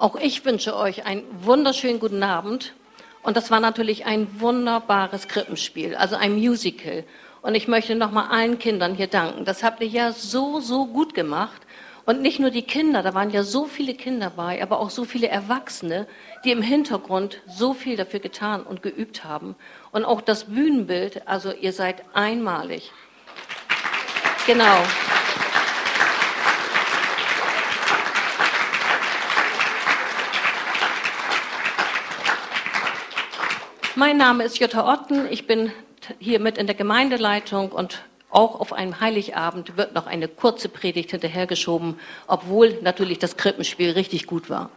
Auch ich wünsche euch einen wunderschönen guten Abend. Und das war natürlich ein wunderbares Krippenspiel, also ein Musical. Und ich möchte nochmal allen Kindern hier danken. Das habt ihr ja so, so gut gemacht. Und nicht nur die Kinder, da waren ja so viele Kinder bei, aber auch so viele Erwachsene, die im Hintergrund so viel dafür getan und geübt haben. Und auch das Bühnenbild, also ihr seid einmalig. Genau. Mein Name ist Jutta Otten. Ich bin hier mit in der Gemeindeleitung und auch auf einem Heiligabend wird noch eine kurze Predigt hinterhergeschoben, obwohl natürlich das Krippenspiel richtig gut war.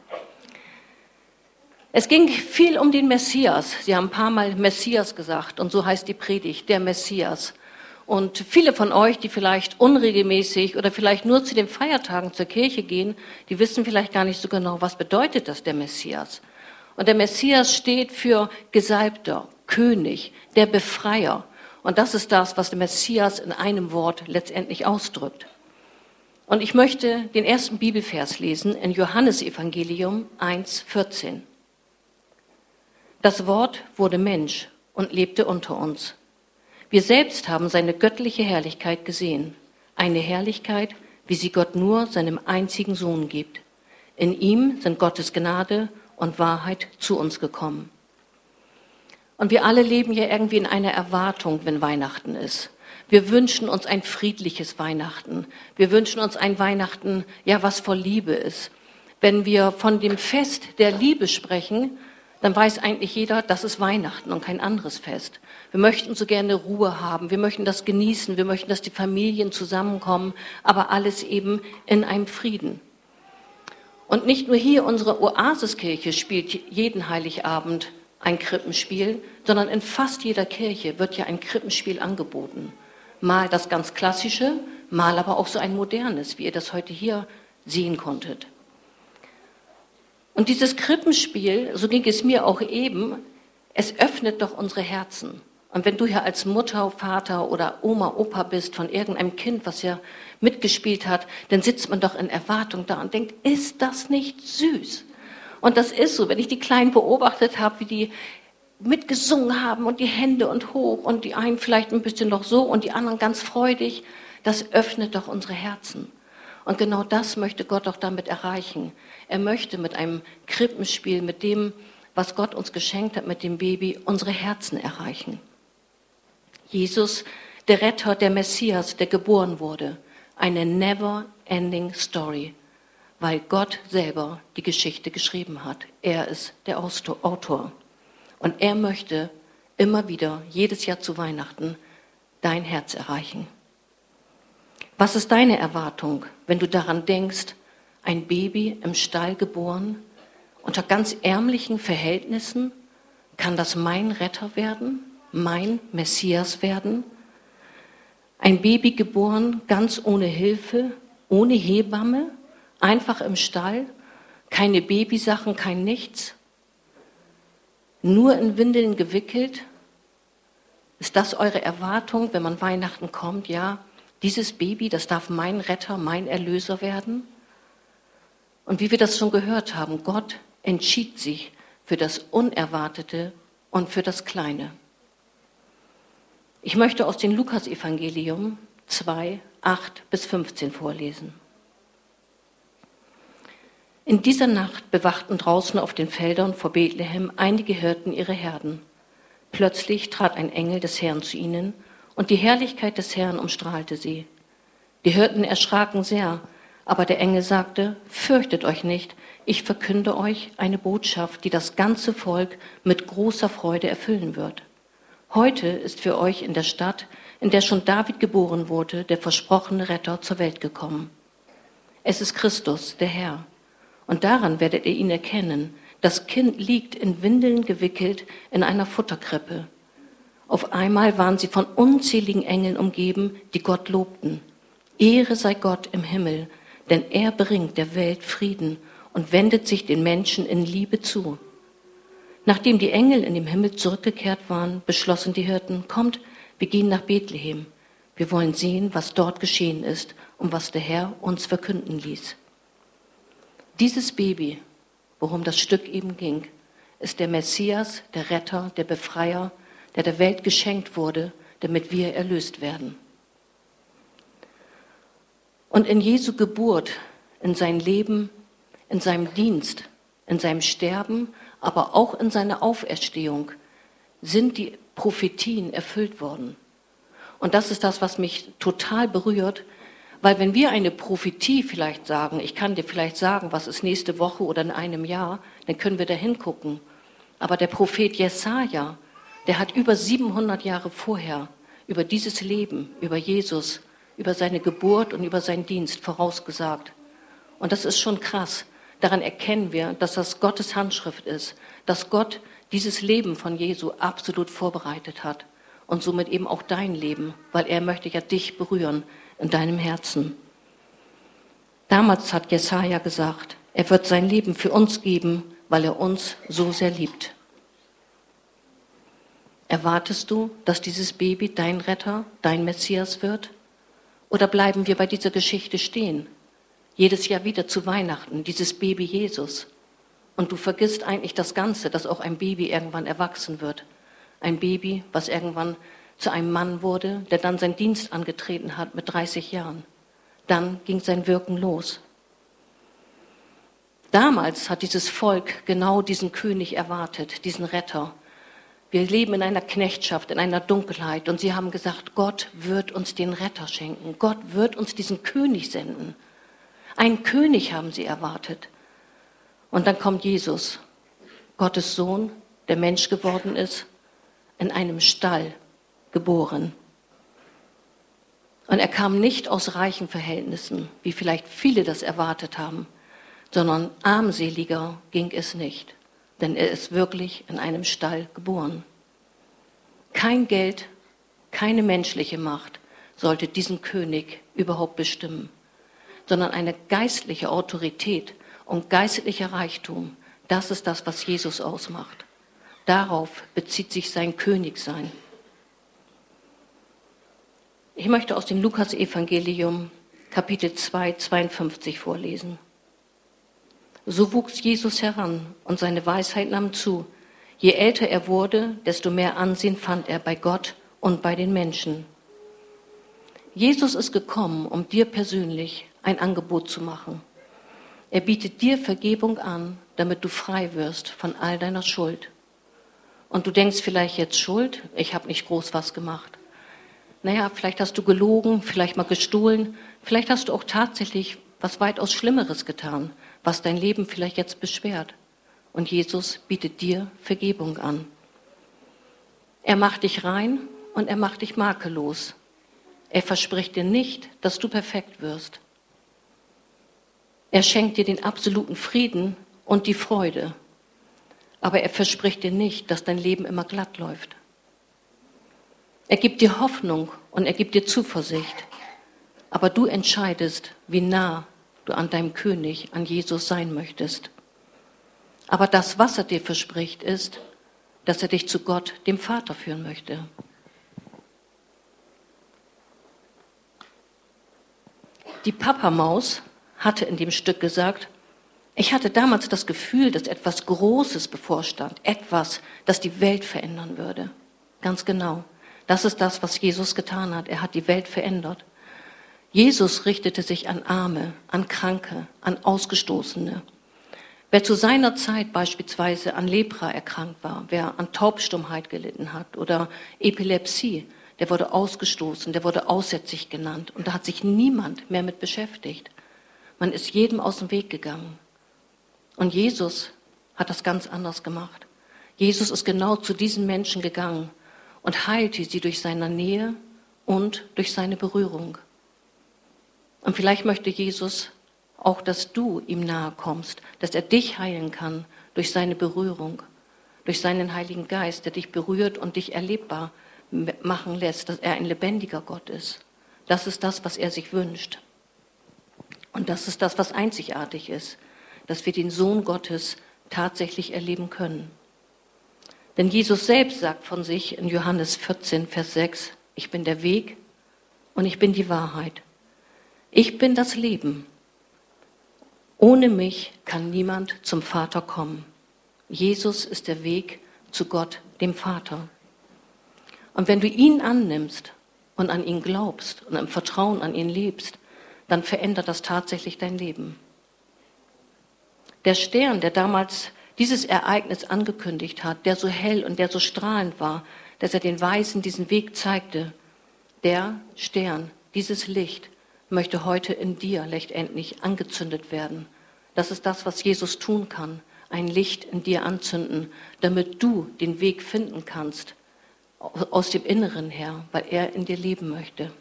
Es ging viel um den Messias. Sie haben ein paar Mal Messias gesagt und so heißt die Predigt, der Messias. Und viele von euch, die vielleicht unregelmäßig oder vielleicht nur zu den Feiertagen zur Kirche gehen, die wissen vielleicht gar nicht so genau, was bedeutet das der Messias. Und der Messias steht für Gesalbter, König, der Befreier. Und das ist das, was der Messias in einem Wort letztendlich ausdrückt. Und ich möchte den ersten Bibelvers lesen in Johannesevangelium 1,14. Das Wort wurde Mensch und lebte unter uns. Wir selbst haben seine göttliche Herrlichkeit gesehen. Eine Herrlichkeit, wie sie Gott nur seinem einzigen Sohn gibt. In ihm sind Gottes Gnade und Wahrheit zu uns gekommen. Und wir alle leben ja irgendwie in einer Erwartung, wenn Weihnachten ist. Wir wünschen uns ein friedliches Weihnachten. Wir wünschen uns ein Weihnachten, ja, was voll Liebe ist. Wenn wir von dem Fest der Liebe sprechen, dann weiß eigentlich jeder, das ist Weihnachten und kein anderes Fest. Wir möchten so gerne Ruhe haben, wir möchten das genießen, wir möchten, dass die Familien zusammenkommen, aber alles eben in einem Frieden. Und nicht nur hier unsere Oasiskirche spielt jeden Heiligabend ein Krippenspiel, sondern in fast jeder Kirche wird ja ein Krippenspiel angeboten. Mal das ganz klassische, mal aber auch so ein modernes, wie ihr das heute hier sehen konntet. Und dieses Krippenspiel, so ging es mir auch eben, es öffnet doch unsere Herzen. Und wenn du hier als Mutter, Vater oder Oma, Opa bist von irgendeinem Kind, was ja mitgespielt hat, dann sitzt man doch in Erwartung da und denkt, ist das nicht süß? Und das ist so, wenn ich die Kleinen beobachtet habe, wie die mitgesungen haben und die Hände und hoch und die einen vielleicht ein bisschen noch so und die anderen ganz freudig, das öffnet doch unsere Herzen. Und genau das möchte Gott auch damit erreichen. Er möchte mit einem Krippenspiel, mit dem, was Gott uns geschenkt hat, mit dem Baby, unsere Herzen erreichen. Jesus, der Retter, der Messias, der geboren wurde. Eine never ending story weil Gott selber die Geschichte geschrieben hat. Er ist der Autor. Und er möchte immer wieder, jedes Jahr zu Weihnachten, dein Herz erreichen. Was ist deine Erwartung, wenn du daran denkst, ein Baby im Stall geboren, unter ganz ärmlichen Verhältnissen, kann das mein Retter werden, mein Messias werden? Ein Baby geboren ganz ohne Hilfe, ohne Hebamme, Einfach im Stall, keine Babysachen, kein Nichts. Nur in Windeln gewickelt. Ist das eure Erwartung, wenn man Weihnachten kommt? Ja, dieses Baby, das darf mein Retter, mein Erlöser werden? Und wie wir das schon gehört haben, Gott entschied sich für das Unerwartete und für das Kleine. Ich möchte aus dem Lukasevangelium 2, 8 bis 15 vorlesen. In dieser Nacht bewachten draußen auf den Feldern vor Bethlehem einige Hirten ihre Herden. Plötzlich trat ein Engel des Herrn zu ihnen, und die Herrlichkeit des Herrn umstrahlte sie. Die Hirten erschraken sehr, aber der Engel sagte, Fürchtet euch nicht, ich verkünde euch eine Botschaft, die das ganze Volk mit großer Freude erfüllen wird. Heute ist für euch in der Stadt, in der schon David geboren wurde, der versprochene Retter zur Welt gekommen. Es ist Christus, der Herr. Und daran werdet ihr ihn erkennen. Das Kind liegt in Windeln gewickelt in einer Futterkrippe. Auf einmal waren sie von unzähligen Engeln umgeben, die Gott lobten. Ehre sei Gott im Himmel, denn er bringt der Welt Frieden und wendet sich den Menschen in Liebe zu. Nachdem die Engel in dem Himmel zurückgekehrt waren, beschlossen die Hirten, kommt, wir gehen nach Bethlehem. Wir wollen sehen, was dort geschehen ist und was der Herr uns verkünden ließ. Dieses Baby worum das Stück eben ging, ist der Messias, der Retter, der Befreier, der der Welt geschenkt wurde, damit wir erlöst werden. Und in Jesu Geburt, in sein Leben, in seinem Dienst, in seinem Sterben, aber auch in seiner Auferstehung sind die Prophetien erfüllt worden. Und das ist das, was mich total berührt, weil wenn wir eine Prophetie vielleicht sagen, ich kann dir vielleicht sagen, was ist nächste Woche oder in einem Jahr, dann können wir da hingucken. Aber der Prophet Jesaja, der hat über 700 Jahre vorher über dieses Leben, über Jesus, über seine Geburt und über seinen Dienst vorausgesagt. Und das ist schon krass. Daran erkennen wir, dass das Gottes Handschrift ist, dass Gott dieses Leben von Jesu absolut vorbereitet hat und somit eben auch dein Leben, weil er möchte ja dich berühren in deinem Herzen. Damals hat Jesaja gesagt, er wird sein Leben für uns geben, weil er uns so sehr liebt. Erwartest du, dass dieses Baby dein Retter, dein Messias wird? Oder bleiben wir bei dieser Geschichte stehen? Jedes Jahr wieder zu Weihnachten, dieses Baby Jesus. Und du vergisst eigentlich das Ganze, dass auch ein Baby irgendwann erwachsen wird. Ein Baby, was irgendwann zu einem Mann wurde, der dann seinen Dienst angetreten hat mit 30 Jahren. Dann ging sein Wirken los. Damals hat dieses Volk genau diesen König erwartet, diesen Retter. Wir leben in einer Knechtschaft, in einer Dunkelheit und sie haben gesagt, Gott wird uns den Retter schenken, Gott wird uns diesen König senden. Einen König haben sie erwartet. Und dann kommt Jesus, Gottes Sohn, der Mensch geworden ist, in einem Stall geboren. Und er kam nicht aus reichen Verhältnissen, wie vielleicht viele das erwartet haben, sondern armseliger ging es nicht, denn er ist wirklich in einem Stall geboren. Kein Geld, keine menschliche Macht sollte diesen König überhaupt bestimmen, sondern eine geistliche Autorität und geistlicher Reichtum, das ist das, was Jesus ausmacht. Darauf bezieht sich sein Königsein. Ich möchte aus dem Lukas-Evangelium Kapitel 2, 52 vorlesen. So wuchs Jesus heran und seine Weisheit nahm zu. Je älter er wurde, desto mehr Ansehen fand er bei Gott und bei den Menschen. Jesus ist gekommen, um dir persönlich ein Angebot zu machen. Er bietet dir Vergebung an, damit du frei wirst von all deiner Schuld. Und du denkst vielleicht jetzt Schuld, ich habe nicht groß was gemacht. Naja, vielleicht hast du gelogen, vielleicht mal gestohlen, vielleicht hast du auch tatsächlich was weitaus Schlimmeres getan, was dein Leben vielleicht jetzt beschwert. Und Jesus bietet dir Vergebung an. Er macht dich rein und er macht dich makellos. Er verspricht dir nicht, dass du perfekt wirst. Er schenkt dir den absoluten Frieden und die Freude. Aber er verspricht dir nicht, dass dein Leben immer glatt läuft. Er gibt dir Hoffnung und er gibt dir Zuversicht. Aber du entscheidest, wie nah du an deinem König, an Jesus sein möchtest. Aber das, was er dir verspricht, ist, dass er dich zu Gott, dem Vater, führen möchte. Die Papamaus hatte in dem Stück gesagt, ich hatte damals das Gefühl, dass etwas Großes bevorstand, etwas, das die Welt verändern würde. Ganz genau. Das ist das, was Jesus getan hat. Er hat die Welt verändert. Jesus richtete sich an Arme, an Kranke, an Ausgestoßene. Wer zu seiner Zeit beispielsweise an Lepra erkrankt war, wer an Taubstummheit gelitten hat oder Epilepsie, der wurde ausgestoßen, der wurde aussätzig genannt und da hat sich niemand mehr mit beschäftigt. Man ist jedem aus dem Weg gegangen. Und Jesus hat das ganz anders gemacht. Jesus ist genau zu diesen Menschen gegangen und heilte sie durch seine Nähe und durch seine Berührung. Und vielleicht möchte Jesus auch, dass du ihm nahe kommst, dass er dich heilen kann durch seine Berührung, durch seinen Heiligen Geist, der dich berührt und dich erlebbar machen lässt, dass er ein lebendiger Gott ist. Das ist das, was er sich wünscht. Und das ist das, was einzigartig ist, dass wir den Sohn Gottes tatsächlich erleben können. Denn Jesus selbst sagt von sich in Johannes 14, Vers 6, ich bin der Weg und ich bin die Wahrheit. Ich bin das Leben. Ohne mich kann niemand zum Vater kommen. Jesus ist der Weg zu Gott, dem Vater. Und wenn du ihn annimmst und an ihn glaubst und im Vertrauen an ihn lebst, dann verändert das tatsächlich dein Leben. Der Stern, der damals dieses Ereignis angekündigt hat, der so hell und der so strahlend war, dass er den Weisen diesen Weg zeigte, der Stern, dieses Licht, möchte heute in dir letztendlich angezündet werden. Das ist das, was Jesus tun kann, ein Licht in dir anzünden, damit du den Weg finden kannst aus dem Inneren her, weil er in dir leben möchte.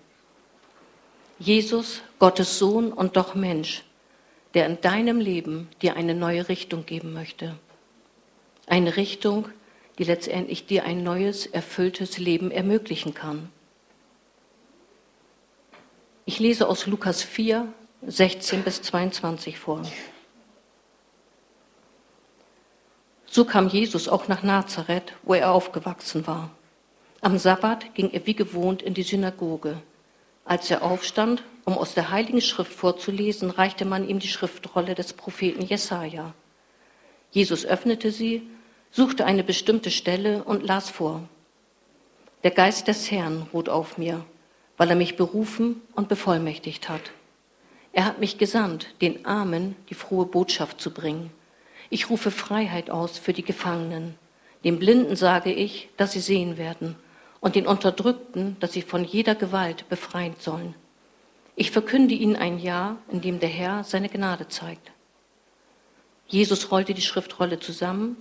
Jesus, Gottes Sohn und doch Mensch, der in deinem Leben dir eine neue Richtung geben möchte. Eine Richtung, die letztendlich dir ein neues, erfülltes Leben ermöglichen kann. Ich lese aus Lukas 4, 16 bis 22 vor. So kam Jesus auch nach Nazareth, wo er aufgewachsen war. Am Sabbat ging er wie gewohnt in die Synagoge. Als er aufstand, um aus der Heiligen Schrift vorzulesen, reichte man ihm die Schriftrolle des Propheten Jesaja. Jesus öffnete sie, suchte eine bestimmte Stelle und las vor. Der Geist des Herrn ruht auf mir, weil er mich berufen und bevollmächtigt hat. Er hat mich gesandt, den Armen die frohe Botschaft zu bringen. Ich rufe Freiheit aus für die Gefangenen. Den Blinden sage ich, dass sie sehen werden, und den Unterdrückten, dass sie von jeder Gewalt befreien sollen. Ich verkünde ihnen ein Jahr, in dem der Herr seine Gnade zeigt. Jesus rollte die Schriftrolle zusammen,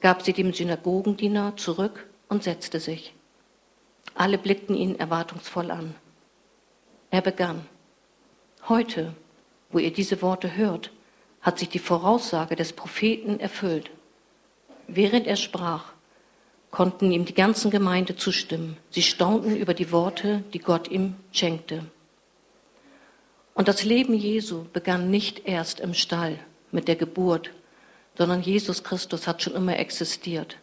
gab sie dem Synagogendiener zurück und setzte sich. Alle blickten ihn erwartungsvoll an. Er begann. Heute, wo ihr diese Worte hört, hat sich die Voraussage des Propheten erfüllt. Während er sprach, konnten ihm die ganzen Gemeinde zustimmen. Sie staunten über die Worte, die Gott ihm schenkte. Und das Leben Jesu begann nicht erst im Stall mit der Geburt, sondern Jesus Christus hat schon immer existiert.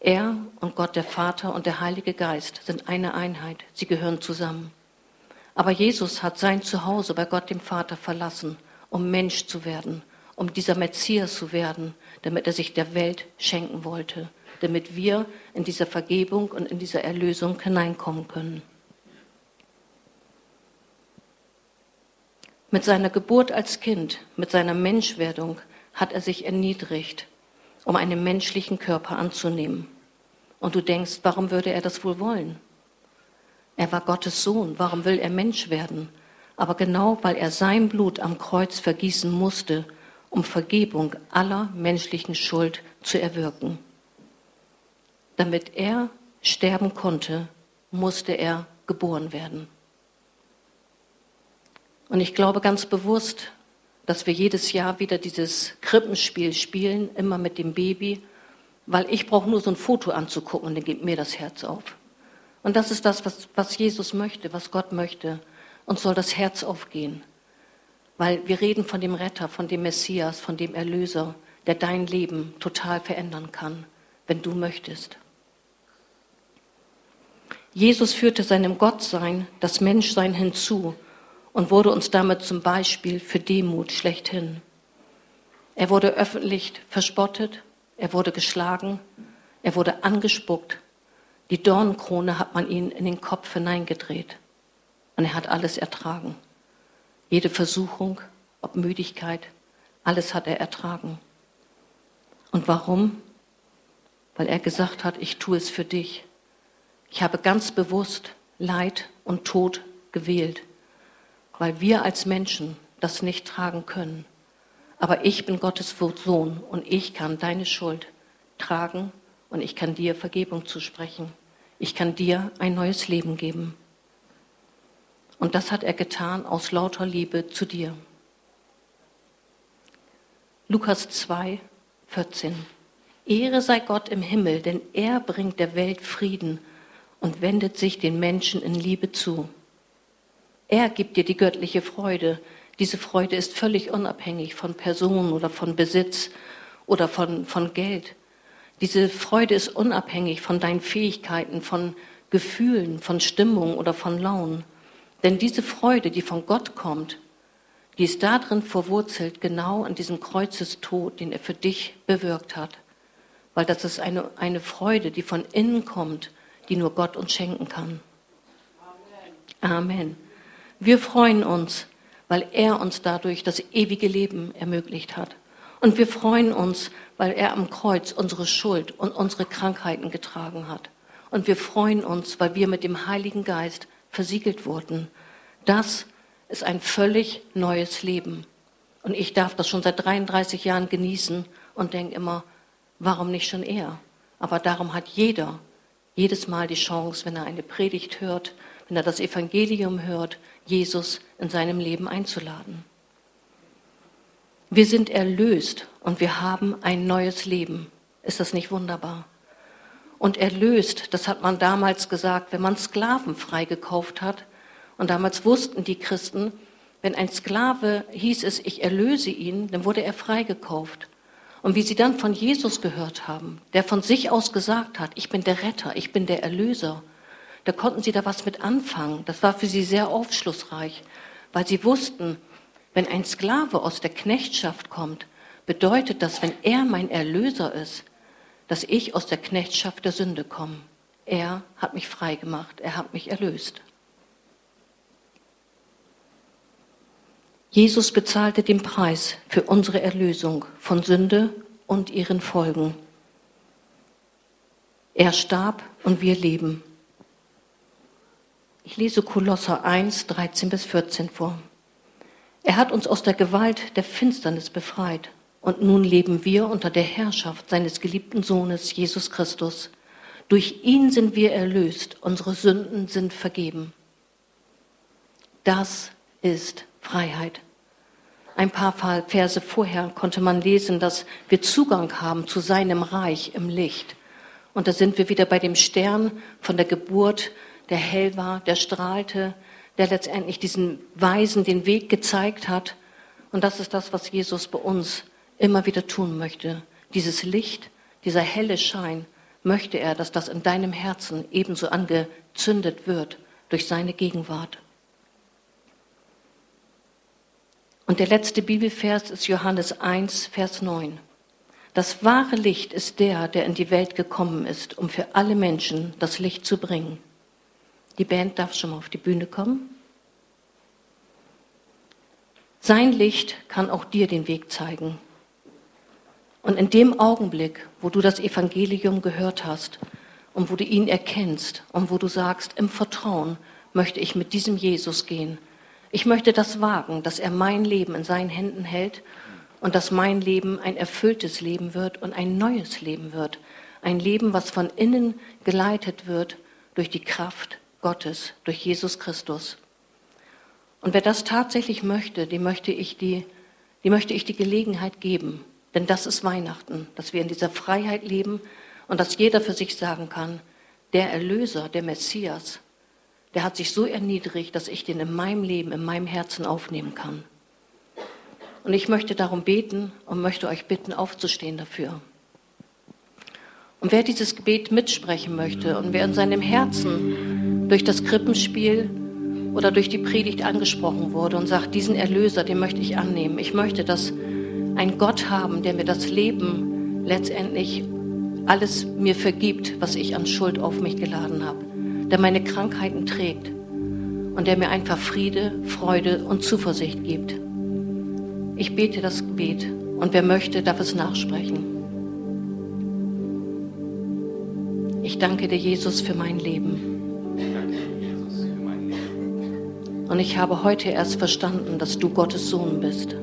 Er und Gott der Vater und der Heilige Geist sind eine Einheit, sie gehören zusammen. Aber Jesus hat sein Zuhause bei Gott dem Vater verlassen, um Mensch zu werden, um dieser Messias zu werden, damit er sich der Welt schenken wollte, damit wir in dieser Vergebung und in dieser Erlösung hineinkommen können. Mit seiner Geburt als Kind, mit seiner Menschwerdung hat er sich erniedrigt, um einen menschlichen Körper anzunehmen. Und du denkst, warum würde er das wohl wollen? Er war Gottes Sohn, warum will er Mensch werden? Aber genau weil er sein Blut am Kreuz vergießen musste, um Vergebung aller menschlichen Schuld zu erwirken. Damit er sterben konnte, musste er geboren werden. Und ich glaube ganz bewusst, dass wir jedes Jahr wieder dieses Krippenspiel spielen, immer mit dem Baby, weil ich brauche nur so ein Foto anzugucken und dann geht mir das Herz auf. Und das ist das, was, was Jesus möchte, was Gott möchte. Uns soll das Herz aufgehen. Weil wir reden von dem Retter, von dem Messias, von dem Erlöser, der dein Leben total verändern kann, wenn du möchtest. Jesus führte seinem Gottsein das Menschsein hinzu und wurde uns damit zum Beispiel für Demut schlechthin. Er wurde öffentlich verspottet, er wurde geschlagen, er wurde angespuckt, die Dornenkrone hat man ihm in den Kopf hineingedreht. Und er hat alles ertragen. Jede Versuchung, ob Müdigkeit, alles hat er ertragen. Und warum? Weil er gesagt hat, ich tue es für dich. Ich habe ganz bewusst Leid und Tod gewählt, weil wir als Menschen das nicht tragen können. Aber ich bin Gottes Sohn und ich kann deine Schuld tragen und ich kann dir Vergebung zusprechen. Ich kann dir ein neues Leben geben. Und das hat er getan aus lauter Liebe zu dir. Lukas 2, 14. Ehre sei Gott im Himmel, denn er bringt der Welt Frieden und wendet sich den Menschen in Liebe zu. Er gibt dir die göttliche Freude. Diese Freude ist völlig unabhängig von Personen oder von Besitz oder von, von Geld. Diese Freude ist unabhängig von deinen Fähigkeiten, von Gefühlen, von Stimmung oder von Launen. Denn diese Freude, die von Gott kommt, Die ist darin verwurzelt, genau an diesem Kreuzestod, den er für dich bewirkt hat. Weil das ist eine, eine Freude, die von innen kommt, die nur Gott uns schenken kann. Amen. Wir freuen uns, weil er uns dadurch das ewige Leben ermöglicht hat. Und wir freuen uns, weil er am Kreuz unsere Schuld und unsere Krankheiten getragen hat. Und wir freuen uns, weil wir mit dem Heiligen Geist versiegelt wurden. Das ist ein völlig neues Leben. Und ich darf das schon seit 33 Jahren genießen und denke immer, warum nicht schon er? Aber darum hat jeder jedes Mal die Chance, wenn er eine Predigt hört, wenn er das Evangelium hört, Jesus in seinem Leben einzuladen. Wir sind erlöst und wir haben ein neues Leben. Ist das nicht wunderbar? Und erlöst, das hat man damals gesagt, wenn man Sklaven freigekauft hat. Und damals wussten die Christen, wenn ein Sklave hieß es, ich erlöse ihn, dann wurde er freigekauft. Und wie sie dann von Jesus gehört haben, der von sich aus gesagt hat, ich bin der Retter, ich bin der Erlöser, da konnten sie da was mit anfangen. Das war für sie sehr aufschlussreich, weil sie wussten, wenn ein Sklave aus der Knechtschaft kommt, bedeutet das, wenn er mein Erlöser ist, dass ich aus der Knechtschaft der Sünde komme. Er hat mich frei gemacht, er hat mich erlöst. Jesus bezahlte den Preis für unsere Erlösung von Sünde und ihren Folgen. Er starb und wir leben. Ich lese Kolosser 1, 13 bis 14 vor. Er hat uns aus der Gewalt der Finsternis befreit und nun leben wir unter der Herrschaft seines geliebten Sohnes Jesus Christus. Durch ihn sind wir erlöst, unsere Sünden sind vergeben. Das ist Freiheit. Ein paar Verse vorher konnte man lesen, dass wir Zugang haben zu seinem Reich im Licht. Und da sind wir wieder bei dem Stern von der Geburt, der hell war, der strahlte, der letztendlich diesen Weisen den Weg gezeigt hat. Und das ist das, was Jesus bei uns immer wieder tun möchte. Dieses Licht, dieser helle Schein, möchte er, dass das in deinem Herzen ebenso angezündet wird durch seine Gegenwart. Und der letzte Bibelvers ist Johannes 1, Vers 9. Das wahre Licht ist der, der in die Welt gekommen ist, um für alle Menschen das Licht zu bringen. Die Band darf schon mal auf die Bühne kommen. Sein Licht kann auch dir den Weg zeigen. Und in dem Augenblick, wo du das Evangelium gehört hast und wo du ihn erkennst und wo du sagst, im Vertrauen möchte ich mit diesem Jesus gehen. Ich möchte das wagen, dass er mein Leben in seinen Händen hält und dass mein Leben ein erfülltes Leben wird und ein neues Leben wird. Ein Leben, was von innen geleitet wird durch die Kraft Gottes, durch Jesus Christus. Und wer das tatsächlich möchte, dem möchte ich die, dem möchte ich die Gelegenheit geben. Denn das ist Weihnachten, dass wir in dieser Freiheit leben und dass jeder für sich sagen kann, der Erlöser, der Messias, der hat sich so erniedrigt, dass ich den in meinem Leben, in meinem Herzen aufnehmen kann. Und ich möchte darum beten und möchte euch bitten, aufzustehen dafür. Und wer dieses Gebet mitsprechen möchte und wer in seinem Herzen durch das Krippenspiel oder durch die Predigt angesprochen wurde und sagt, diesen Erlöser, den möchte ich annehmen. Ich möchte, dass ein Gott haben, der mir das Leben letztendlich alles mir vergibt, was ich an Schuld auf mich geladen habe, der meine Krankheiten trägt und der mir einfach Friede, Freude und Zuversicht gibt. Ich bete das Gebet und wer möchte, darf es nachsprechen. Ich danke dir, Jesus, für mein Leben. Und ich habe heute erst verstanden, dass du Gottes Sohn bist.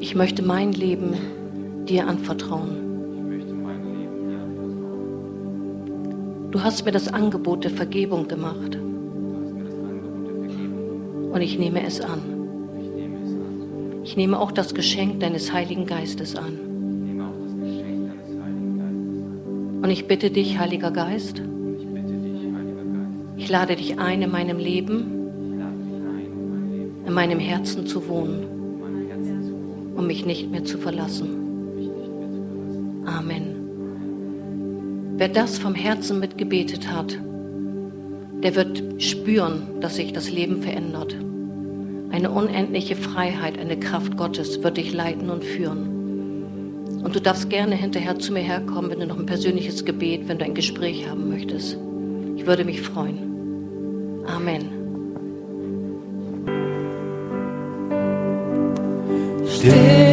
Ich möchte mein Leben dir anvertrauen. Du hast mir das Angebot der Vergebung gemacht. Und ich nehme es an. Ich nehme auch das Geschenk deines Heiligen Geistes an. Und ich bitte dich, Heiliger Geist, ich lade dich ein, in meinem Leben, in meinem Herzen zu wohnen, um mich nicht mehr zu verlassen. Wer das vom Herzen mitgebetet hat, der wird spüren, dass sich das Leben verändert. Eine unendliche Freiheit, eine Kraft Gottes wird dich leiten und führen. Und du darfst gerne hinterher zu mir herkommen, wenn du noch ein persönliches Gebet, wenn du ein Gespräch haben möchtest. Ich würde mich freuen. Amen. Still